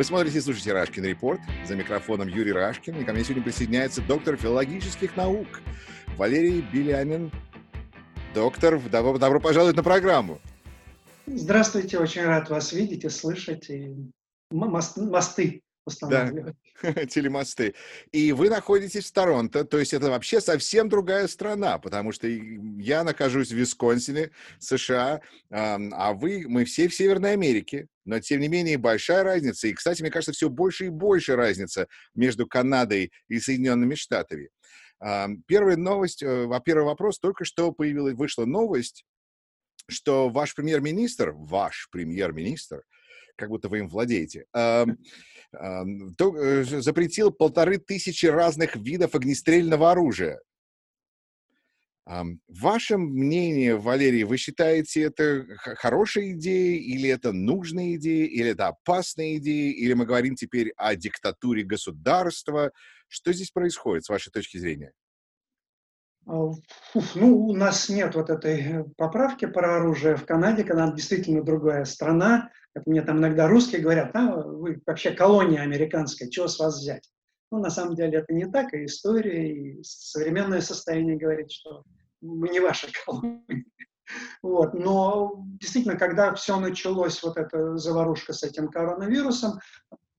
Вы смотрите и слушаете «Рашкин Репорт». За микрофоном Юрий Рашкин. И ко мне сегодня присоединяется доктор филологических наук Валерий Белянин. Доктор, добро, добро пожаловать на программу. Здравствуйте, очень рад вас видеть и слышать. И мост, мосты устанавливать. Да, телемосты. И вы находитесь в Торонто, то есть это вообще совсем другая страна, потому что я нахожусь в Висконсине, США, а вы, мы все в Северной Америке, но тем не менее большая разница. И, кстати, мне кажется, все больше и больше разница между Канадой и Соединенными Штатами. Первая новость, э, первый вопрос, только что появилась, вышла новость, что ваш премьер-министр, ваш премьер-министр, как будто вы им владеете, запретил полторы тысячи разных видов огнестрельного оружия. Ваше мнение, Валерий, вы считаете это хорошей идеей, или это нужная идея, или это опасная идея, или мы говорим теперь о диктатуре государства? Что здесь происходит, с вашей точки зрения? А, ну, у нас нет вот этой э, поправки про оружие в Канаде. Канада действительно другая страна. Как мне там иногда русские говорят, а, вы вообще колония американская, чего с вас взять? Ну, на самом деле это не так, и история, и современное состояние говорит, что мы не ваша колония. Вот. Но действительно, когда все началось, вот эта заварушка с этим коронавирусом,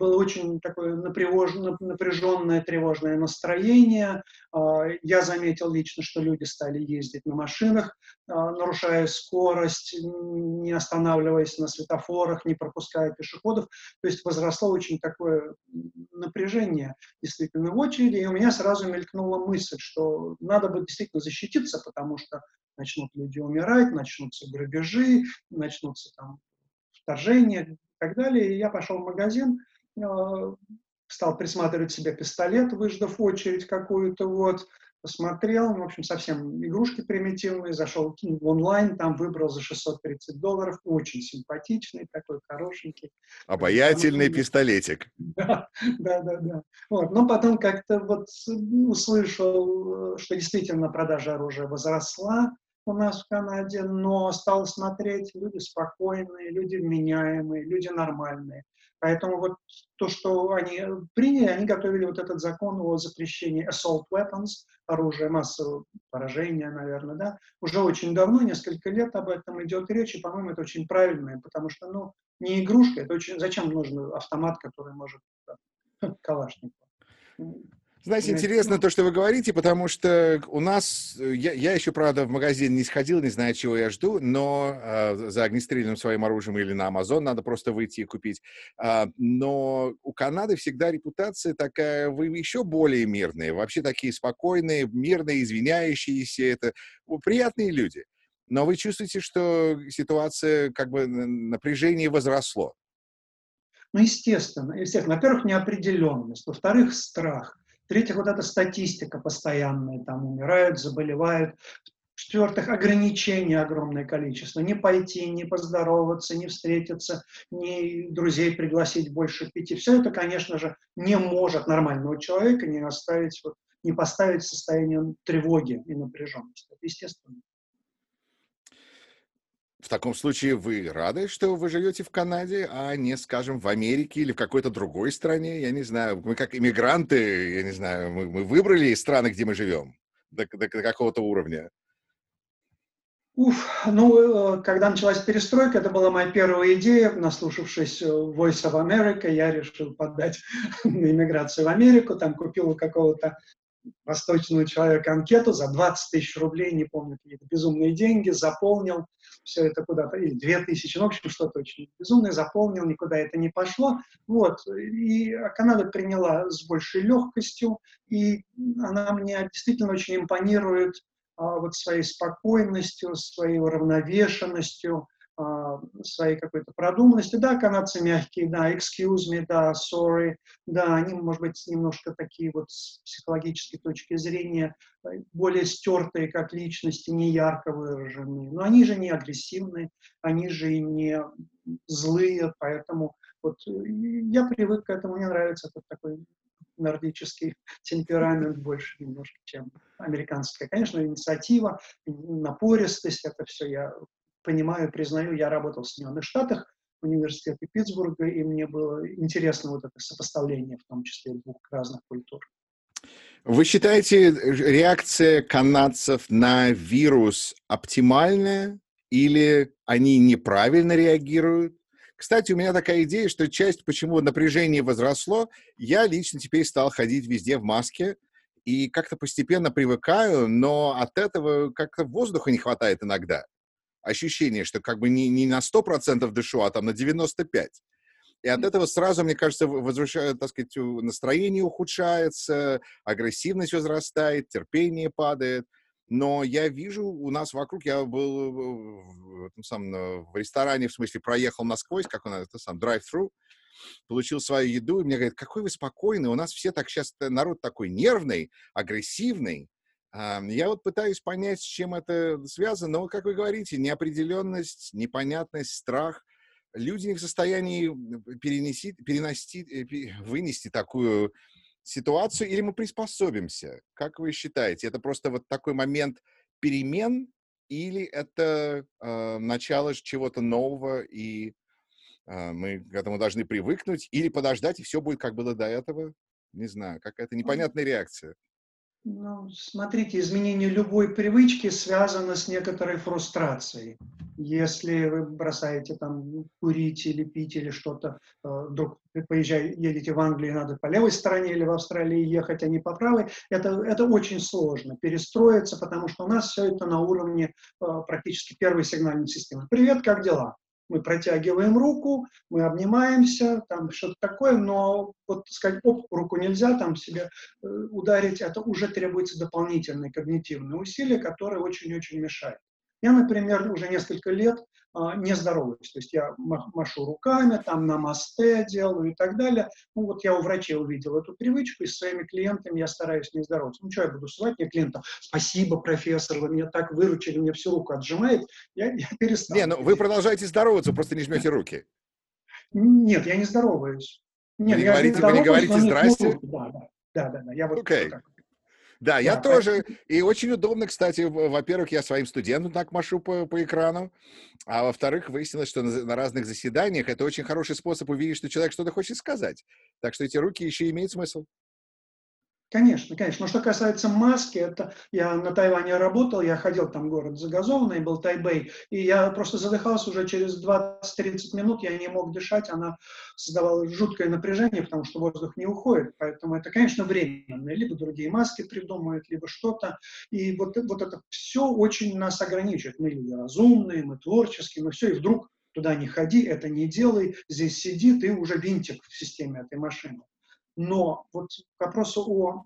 было очень такое напряженное, тревожное настроение. А, я заметил лично, что люди стали ездить на машинах, а, нарушая скорость, не останавливаясь на светофорах, не пропуская пешеходов. То есть возросло очень такое напряжение действительно в очереди. И у меня сразу мелькнула мысль, что надо бы действительно защититься, потому что начнут люди умирать, начнутся грабежи, начнутся там вторжения и так далее. И я пошел в магазин, стал присматривать себе пистолет, выждав очередь какую-то, вот, посмотрел, в общем, совсем игрушки примитивные, зашел в онлайн, там выбрал за 630 долларов, очень симпатичный, такой хорошенький. Обаятельный там, пистолетик. Да, да, да, да. Вот. Но потом как-то вот услышал, что действительно продажа оружия возросла у нас в Канаде, но стал смотреть, люди спокойные, люди вменяемые, люди нормальные. Поэтому вот то, что они приняли, они готовили вот этот закон о запрещении assault weapons, оружия массового поражения, наверное, да, уже очень давно, несколько лет об этом идет речь, и, по-моему, это очень правильно, потому что, ну, не игрушка, это очень... Зачем нужен автомат, который может... Калашников. Знаете, интересно то, что вы говорите, потому что у нас, э, я, я еще, правда, в магазин не сходил, не знаю, чего я жду, но э, за огнестрельным своим оружием или на Amazon надо просто выйти и купить. Э, но у Канады всегда репутация такая, вы еще более мирные, вообще такие спокойные, мирные, извиняющиеся, это приятные люди. Но вы чувствуете, что ситуация, как бы напряжение возросло? Ну, естественно, естественно. Во-первых, неопределенность. Во-вторых, страх. В-третьих, вот эта статистика постоянная, там умирают, заболевают. В-четвертых, ограничения огромное количество. Не пойти, не поздороваться, не встретиться, не друзей пригласить больше пяти. Все это, конечно же, не может нормального человека не оставить, вот, не поставить в состояние тревоги и напряженности. Это естественно. В таком случае вы рады, что вы живете в Канаде, а не, скажем, в Америке или в какой-то другой стране? Я не знаю, мы как иммигранты, я не знаю, мы, мы выбрали страны, где мы живем до, до, до какого-то уровня. Уф, ну, э, когда началась перестройка, это была моя первая идея, наслушавшись э, Voice of America, я решил подать на иммиграцию в Америку, там купил у какого-то восточного человека анкету за 20 тысяч рублей, не помню, какие-то безумные деньги, заполнил все это куда-то, или 2 тысячи, ну, в общем, что-то очень безумное, заполнил, никуда это не пошло. Вот, и Канада приняла с большей легкостью, и она мне действительно очень импонирует а, вот своей спокойностью, своей уравновешенностью, своей какой-то продуманности. Да, канадцы мягкие, да, excuse me, да, sorry, да, они, может быть, немножко такие вот с психологической точки зрения э, более стертые как личности, не ярко выраженные. Но они же не агрессивные, они же и не злые, поэтому вот э, я привык к этому, мне нравится этот такой нордический темперамент больше немножко, чем американская. Конечно, инициатива, напористость, это все я понимаю, признаю, я работал в Соединенных Штатах университете Питтсбурга, и мне было интересно вот это сопоставление, в том числе двух разных культур. Вы считаете, реакция канадцев на вирус оптимальная или они неправильно реагируют? Кстати, у меня такая идея, что часть, почему напряжение возросло, я лично теперь стал ходить везде в маске и как-то постепенно привыкаю, но от этого как-то воздуха не хватает иногда. Ощущение, что как бы не, не на 100% дышу, а там на 95%. И от этого сразу, мне кажется, возвращает, так сказать, настроение ухудшается, агрессивность возрастает, терпение падает. Но я вижу у нас вокруг, я был в, этом самом, в ресторане, в смысле, проехал насквозь, как он, это сам, drive-thru, получил свою еду, и мне говорят, какой вы спокойный, у нас все так сейчас, народ такой нервный, агрессивный. Я вот пытаюсь понять, с чем это связано, но, как вы говорите, неопределенность, непонятность, страх. Люди не в состоянии перенести, перенести, э, вынести такую ситуацию, или мы приспособимся? Как вы считаете, это просто вот такой момент перемен, или это э, начало чего-то нового, и э, мы к этому должны привыкнуть, или подождать, и все будет, как было до этого? Не знаю, какая-то непонятная реакция. Ну, смотрите, изменение любой привычки связано с некоторой фрустрацией. Если вы бросаете там курить или пить или что-то, э, вдруг поезжаете, едете в Англию, надо по левой стороне или в Австралии ехать, а не по правой, это, это очень сложно перестроиться, потому что у нас все это на уровне э, практически первой сигнальной системы. Привет, как дела? Мы протягиваем руку, мы обнимаемся, там что-то такое, но вот сказать, оп, руку нельзя там себе э, ударить, это уже требуется дополнительные когнитивные усилия, которые очень-очень мешают. Я, например, уже несколько лет не здороваюсь. То есть я машу руками, там на мосте делаю и так далее. Ну вот я у врачей увидел эту привычку, и с своими клиентами я стараюсь не здороваться. Ну что я буду сказать мне клиентам, спасибо, профессор, вы меня так выручили, мне всю руку отжимает, я, я перестал. Не, ну вы продолжаете здороваться, просто не жмете руки. Нет, я не здороваюсь. Нет, вы не говорите, вы не говорите здрасте? Да, да, да, да, да, я вот okay. так. Да, я да, тоже. И очень удобно, кстати, во-первых, я своим студентам так машу по, по экрану, а во-вторых, выяснилось, что на, на разных заседаниях это очень хороший способ увидеть, что человек что-то хочет сказать. Так что эти руки еще имеют смысл. Конечно, конечно. Но что касается маски, это я на Тайване работал, я ходил там город загазованный, был Тайбэй, и я просто задыхался уже через 20-30 минут, я не мог дышать, она создавала жуткое напряжение, потому что воздух не уходит, поэтому это, конечно, временно. Либо другие маски придумают, либо что-то. И вот, вот это все очень нас ограничивает. Мы люди разумные, мы творческие, мы все, и вдруг туда не ходи, это не делай, здесь сиди, ты уже винтик в системе этой машины. Но вот к вопросу о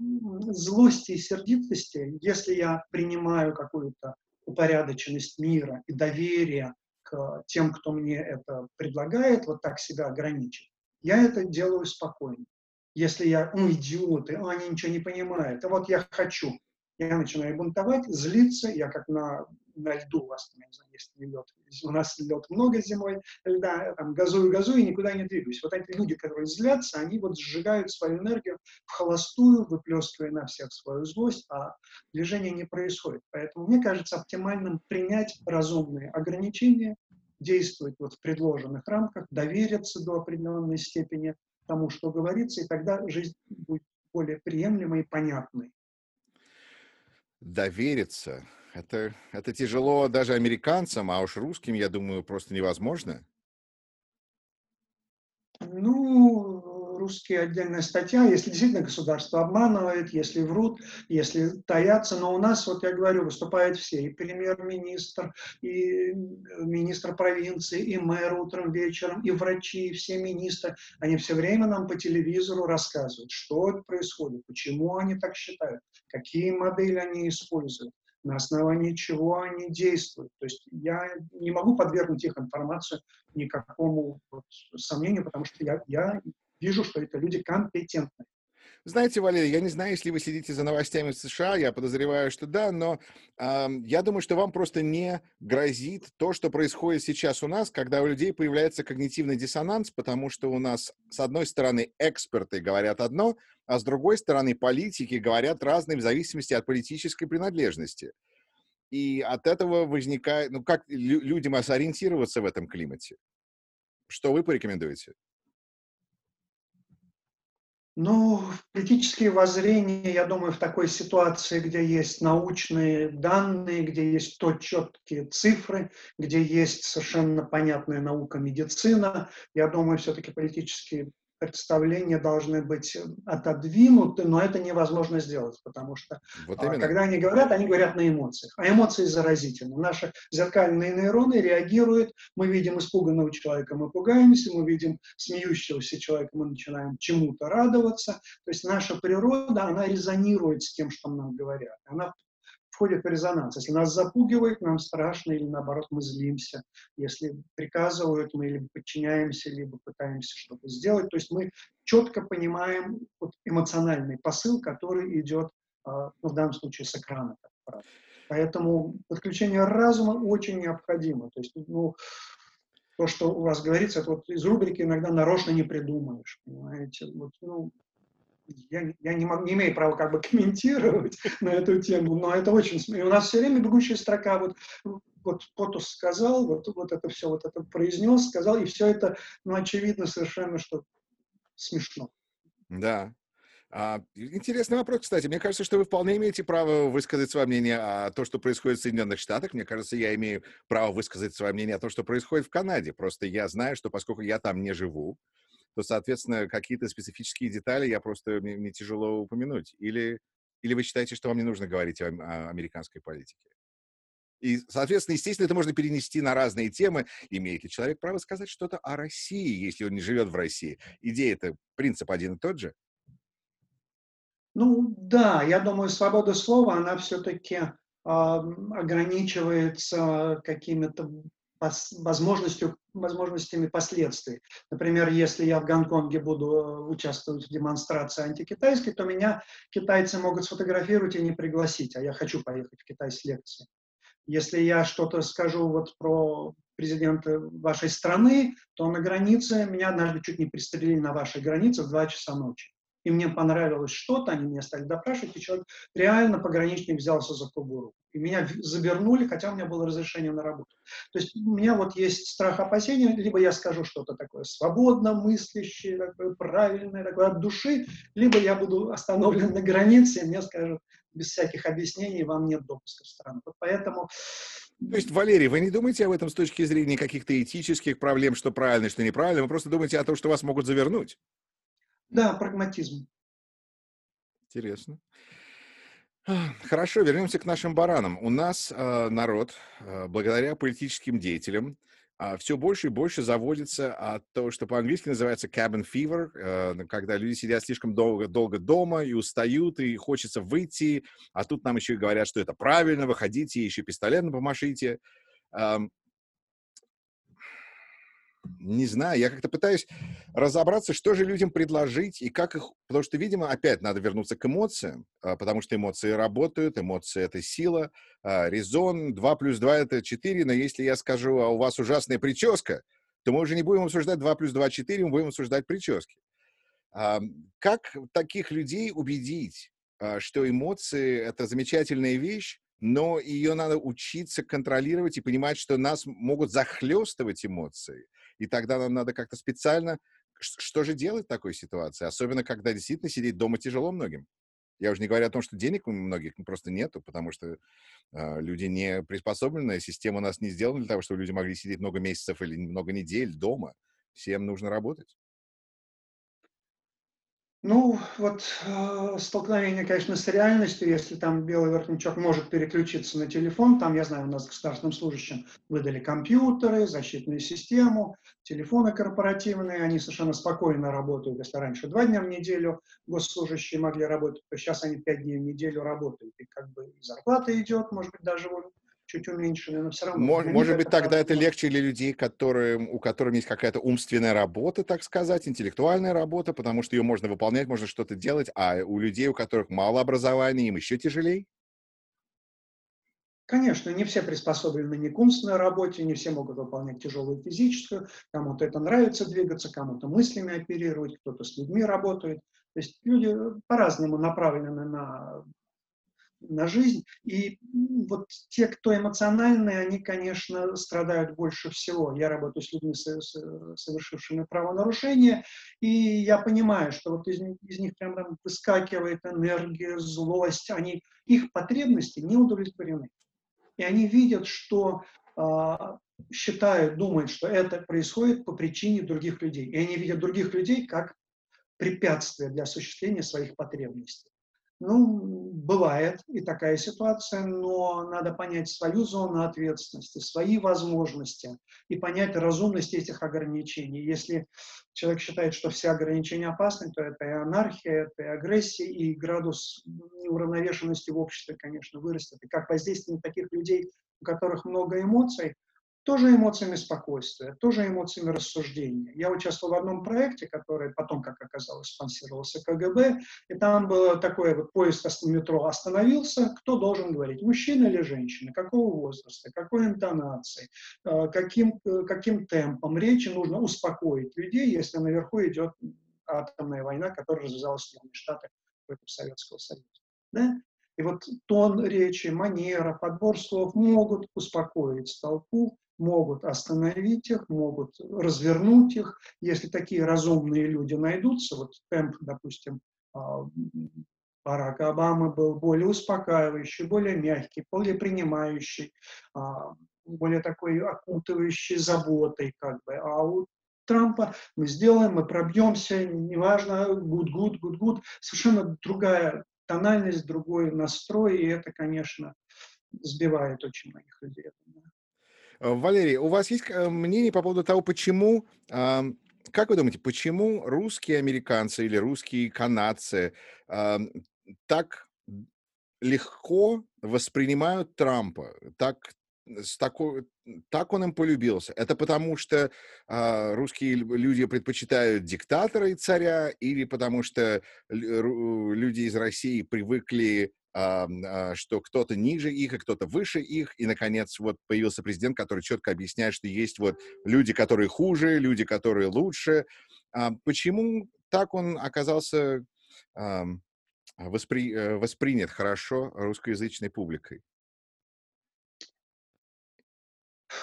злости и сердитости, если я принимаю какую-то упорядоченность мира и доверие к тем, кто мне это предлагает, вот так себя ограничить, я это делаю спокойно. Если я, ну, идиоты, они ничего не понимают, а вот я хочу, я начинаю бунтовать, злиться, я как на на льду у вас, не знаю, есть лед. У нас лед много зимой, льда, там, газую, газую и никуда не двигаюсь. Вот эти люди, которые злятся, они вот сжигают свою энергию в холостую, выплескивая на всех свою злость, а движение не происходит. Поэтому мне кажется оптимальным принять разумные ограничения, действовать вот в предложенных рамках, довериться до определенной степени тому, что говорится, и тогда жизнь будет более приемлемой и понятной. Довериться это, это тяжело даже американцам, а уж русским, я думаю, просто невозможно. Ну, русские отдельная статья, если действительно государство обманывает, если врут, если таятся, но у нас, вот я говорю, выступают все, и премьер-министр, и министр провинции, и мэр утром, вечером, и врачи, и все министры, они все время нам по телевизору рассказывают, что происходит, почему они так считают, какие модели они используют на основании чего они действуют. То есть я не могу подвергнуть их информацию никакому вот сомнению, потому что я, я вижу, что это люди компетентные. Знаете, Валерий, я не знаю, если вы следите за новостями в США, я подозреваю, что да, но э, я думаю, что вам просто не грозит то, что происходит сейчас у нас, когда у людей появляется когнитивный диссонанс, потому что у нас, с одной стороны, эксперты говорят одно, а с другой стороны, политики говорят разные в зависимости от политической принадлежности. И от этого возникает, ну как людям ориентироваться в этом климате? Что вы порекомендуете? Ну, политические воззрения, я думаю, в такой ситуации, где есть научные данные, где есть то четкие цифры, где есть совершенно понятная наука медицина, я думаю, все-таки политические представления должны быть э, отодвинуты, но это невозможно сделать, потому что вот а, когда они говорят, они говорят на эмоциях, а эмоции заразительны. Наши зеркальные нейроны реагируют, мы видим испуганного человека, мы пугаемся, мы видим смеющегося человека, мы начинаем чему-то радоваться. То есть наша природа, она резонирует с тем, что нам говорят. Она входит в резонанс. Если нас запугивают, нам страшно, или наоборот мы злимся. Если приказывают, мы либо подчиняемся, либо пытаемся что-то сделать. То есть мы четко понимаем вот, эмоциональный посыл, который идет, ну, в данном случае, с экрана. Поэтому подключение разума очень необходимо. То есть, ну, то, что у вас говорится, это вот из рубрики иногда нарочно не придумаешь, понимаете. Вот, ну, я, я не, могу, не имею права как бы комментировать на эту тему, но это очень смешно. У нас все время бегущая строка, вот, вот Потус сказал, вот, вот это все, вот это произнес, сказал, и все это, ну, очевидно совершенно, что смешно. Да. А, интересный вопрос, кстати. Мне кажется, что вы вполне имеете право высказать свое мнение о том, что происходит в Соединенных Штатах. Мне кажется, я имею право высказать свое мнение о том, что происходит в Канаде. Просто я знаю, что поскольку я там не живу, то, соответственно, какие-то специфические детали я просто, мне, мне тяжело упомянуть. Или, или вы считаете, что вам не нужно говорить о, о американской политике? И, соответственно, естественно, это можно перенести на разные темы. Имеет ли человек право сказать что-то о России, если он не живет в России? Идея-то, принцип один и тот же? Ну, да, я думаю, свобода слова, она все-таки э, ограничивается какими-то возможностью, возможностями последствий. Например, если я в Гонконге буду э, участвовать в демонстрации антикитайской, то меня китайцы могут сфотографировать и не пригласить, а я хочу поехать в Китай с лекцией. Если я что-то скажу вот про президента вашей страны, то на границе меня однажды чуть не пристрелили на вашей границе в 2 часа ночи и мне понравилось что-то, они меня стали допрашивать, и человек реально пограничник взялся за кобуру. И меня завернули, хотя у меня было разрешение на работу. То есть у меня вот есть страх опасения, либо я скажу что-то такое свободно мыслящее, такое правильное, такое от души, либо я буду остановлен на границе, и мне скажут без всяких объяснений, вам нет допуска в страну. Вот поэтому то есть, Валерий, вы не думаете об этом с точки зрения каких-то этических проблем, что правильно, что неправильно, вы просто думаете о том, что вас могут завернуть? Да, прагматизм. Интересно. Хорошо, вернемся к нашим баранам. У нас э, народ, э, благодаря политическим деятелям, э, а, все больше и больше заводится от того, что по-английски называется cabin fever, э, когда люди сидят слишком долго, долго дома и устают, и хочется выйти, а тут нам еще и говорят, что это правильно, выходите, еще пистолетом помашите. Не знаю, я как-то пытаюсь разобраться, что же людям предложить и как их... Потому что, видимо, опять надо вернуться к эмоциям, а, потому что эмоции работают, эмоции — это сила, а, резон, 2 плюс 2 — это 4, но если я скажу, а у вас ужасная прическа, то мы уже не будем обсуждать 2 плюс 2 — 4, мы будем обсуждать прически. Как таких людей убедить, что эмоции — это замечательная вещь, но ее надо учиться контролировать и понимать, что нас могут захлестывать эмоции, и тогда нам надо как-то специально... Что же делать в такой ситуации? Особенно, когда действительно сидеть дома тяжело многим. Я уже не говорю о том, что денег у многих просто нету, потому что э, люди не приспособлены, система у нас не сделана для того, чтобы люди могли сидеть много месяцев или много недель дома. Всем нужно работать. Ну, вот э, столкновение, конечно, с реальностью, если там белый воротничок может переключиться на телефон, там, я знаю, у нас государственным служащим выдали компьютеры, защитную систему, телефоны корпоративные, они совершенно спокойно работают. Если раньше два дня в неделю госслужащие могли работать, то сейчас они пять дней в неделю работают. И как бы и зарплата идет, может быть, даже чуть уменьшены, но все равно. Может, может быть, тогда это легче для людей, которые, у которых есть какая-то умственная работа, так сказать, интеллектуальная работа, потому что ее можно выполнять, можно что-то делать, а у людей, у которых мало образования, им еще тяжелее? Конечно, не все приспособлены ни к умственной работе, не все могут выполнять тяжелую физическую, кому-то это нравится двигаться, кому-то мыслями оперировать, кто-то с людьми работает. То есть люди по-разному направлены на на жизнь. И вот те, кто эмоциональные, они, конечно, страдают больше всего. Я работаю с людьми, совершившими правонарушения, и я понимаю, что вот из, из них прям там выскакивает энергия, злость, они, их потребности не удовлетворены. И они видят, что а, считают, думают, что это происходит по причине других людей. И они видят других людей как препятствие для осуществления своих потребностей. Ну, бывает и такая ситуация, но надо понять свою зону ответственности, свои возможности и понять разумность этих ограничений. Если человек считает, что все ограничения опасны, то это и анархия, это и агрессия, и градус неуравновешенности в обществе, конечно, вырастет. И как воздействие на таких людей, у которых много эмоций, тоже эмоциями спокойствия, тоже эмоциями рассуждения. Я участвовал в одном проекте, который потом, как оказалось, спонсировался КГБ, и там было такое вот поезд метро остановился, кто должен говорить, мужчина или женщина, какого возраста, какой интонации, э, каким, э, каким темпом речи нужно успокоить людей, если наверху идет атомная война, которая развязалась в Соединенных Штатах против Советского Союза. Да? И вот тон речи, манера, подбор слов могут успокоить толпу, могут остановить их, могут развернуть их. Если такие разумные люди найдутся, вот темп, допустим, а, Барака Обамы был более успокаивающий, более мягкий, более принимающий, а, более такой окутывающий заботой, как бы. А у Трампа мы сделаем, мы пробьемся, неважно, good, good. Совершенно другая тональность, другой настрой, и это, конечно, сбивает очень многих людей. Э, Валерий, у вас есть э, мнение по поводу того, почему, как вы думаете, почему русские американцы или русские канадцы так легко воспринимают Трампа, так с такой, так он им полюбился. Это потому, что э, русские люди предпочитают диктатора и царя, или потому что люди из России привыкли а, что кто-то ниже их, и кто-то выше их, и, наконец, вот появился президент, который четко объясняет, что есть вот люди, которые хуже, люди, которые лучше. А, почему так он оказался воспри... Э, воспринят хорошо русскоязычной публикой?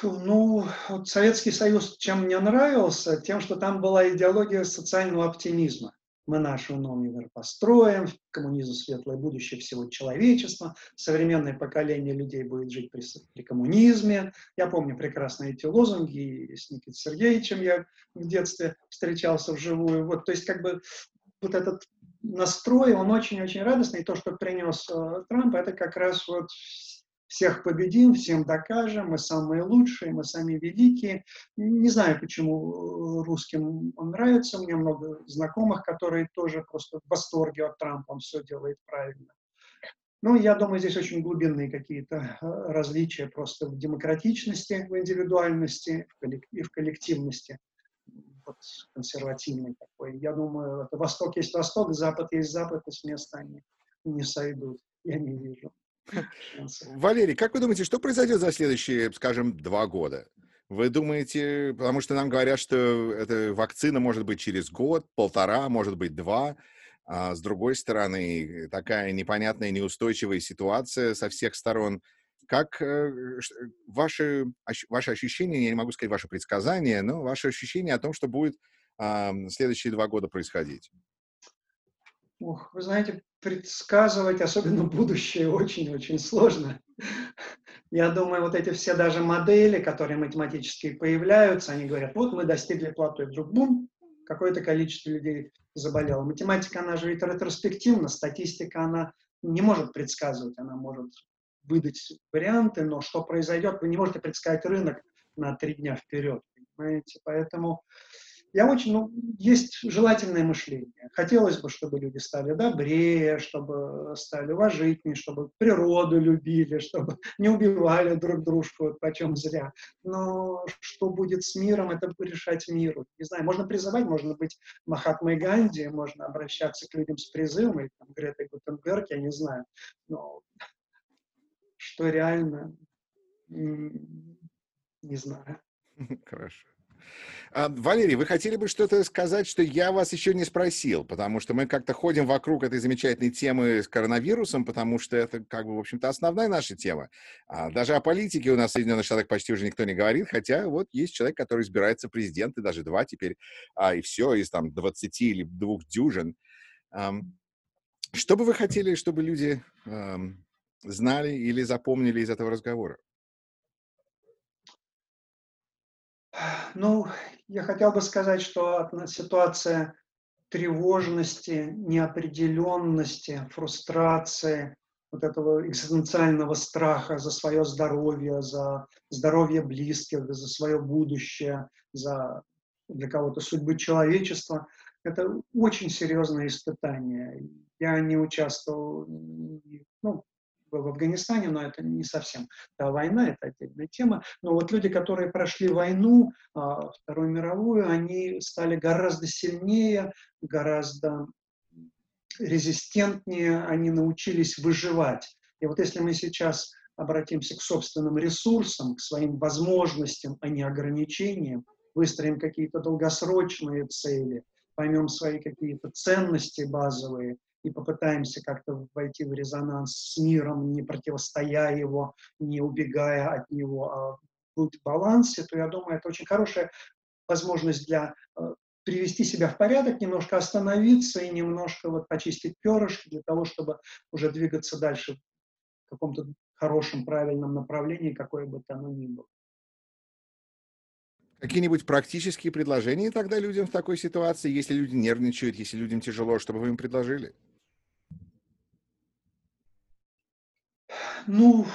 Ну, вот Советский Союз чем мне нравился? Тем, что там была идеология социального оптимизма мы нашу новый мир построим, коммунизм светлое будущее всего человечества, современное поколение людей будет жить при, при коммунизме. Я помню прекрасно эти лозунги, с Никитой Сергеевичем я в детстве встречался вживую. Вот, то есть как бы вот этот настрой, он очень-очень радостный, и то, что принес э, Трамп, это как раз вот всех победим, всем докажем, мы самые лучшие, мы сами великие. Не знаю, почему русским он нравится, у меня много знакомых, которые тоже просто в восторге от Трампа, он все делает правильно. Ну, я думаю, здесь очень глубинные какие-то э, различия просто в демократичности, в индивидуальности и в коллективности вот, консервативный такой. Я думаю, это Восток есть Восток, Запад есть Запад, и с места они не сойдут, я не вижу. Валерий, как вы думаете, что произойдет за следующие, скажем, два года? Вы думаете, потому что нам говорят, что эта вакцина может быть через год, полтора, может быть два. А с другой стороны, такая непонятная, неустойчивая ситуация со всех сторон. Как э, ваши, ваши ощущения, я не могу сказать ваши предсказания, но ваши ощущения о том, что будет следующие два года происходить? Ох, вы знаете, предсказывать, особенно будущее, очень-очень сложно. Я думаю, вот эти все даже модели, которые математически появляются, они говорят, вот мы достигли плато, и вдруг бум, какое-то количество людей заболело. Математика, она же ведь ретроспективна, статистика, она не может предсказывать, она может выдать варианты, но что произойдет, вы не можете предсказать рынок на три дня вперед, понимаете? Поэтому я очень, ну, есть желательное мышление. Хотелось бы, чтобы люди стали добрее, чтобы стали уважительнее, чтобы природу любили, чтобы не убивали друг дружку, вот почем зря. Но что будет с миром, это решать миру. Не знаю, можно призывать, можно быть Махатмой Ганди, можно обращаться к людям с призывом, или там, Гретой Гутенберг, я не знаю. Но что реально, не знаю. Хорошо. А, Валерий, вы хотели бы что-то сказать, что я вас еще не спросил, потому что мы как-то ходим вокруг этой замечательной темы с коронавирусом, потому что это, как бы, в общем-то, основная наша тема. А даже о политике у нас в Соединенных Штатах почти уже никто не говорит, хотя вот есть человек, который избирается президент, и даже два теперь, а, и все, из там 20 или двух дюжин. Что бы вы хотели, чтобы люди знали или запомнили из этого разговора? Ну, я хотел бы сказать, что ситуация тревожности, неопределенности, фрустрации, вот этого экзистенциального страха за свое здоровье, за здоровье близких, за свое будущее, за для кого-то судьбы человечества, это очень серьезное испытание. Я не участвовал, ну, в Афганистане, но это не совсем та война, это отдельная тема. Но вот люди, которые прошли войну, а, Вторую мировую, они стали гораздо сильнее, гораздо резистентнее, они научились выживать. И вот если мы сейчас обратимся к собственным ресурсам, к своим возможностям, а не ограничениям, выстроим какие-то долгосрочные цели, поймем свои какие-то ценности базовые – и попытаемся как-то войти в резонанс с миром, не противостоя его, не убегая от него, а быть в балансе, то я думаю, это очень хорошая возможность для э, привести себя в порядок, немножко остановиться и немножко вот почистить перышки для того, чтобы уже двигаться дальше в каком-то хорошем, правильном направлении, какое бы оно ни было. Какие-нибудь практические предложения тогда людям в такой ситуации, если люди нервничают, если людям тяжело, чтобы вы им предложили? Ну,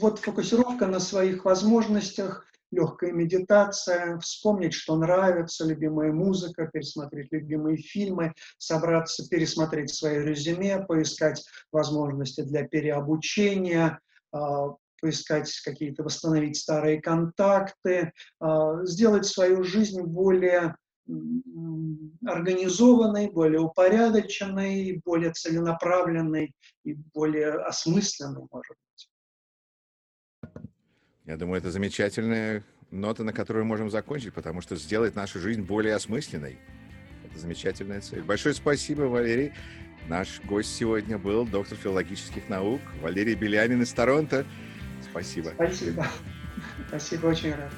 вот фокусировка на своих возможностях, легкая медитация, вспомнить, что нравится, любимая музыка, пересмотреть любимые фильмы, собраться, пересмотреть свое резюме, поискать возможности для переобучения, а, поискать какие-то, восстановить старые контакты, а, сделать свою жизнь более организованной, более упорядоченной, более целенаправленной и более осмысленной, может быть. Я думаю, это замечательная нота, на которую можем закончить, потому что сделать нашу жизнь более осмысленной. Это замечательная цель. Большое спасибо, Валерий. Наш гость сегодня был доктор филологических наук Валерий Белянин из Торонто. Спасибо. Спасибо. Спасибо, очень рад.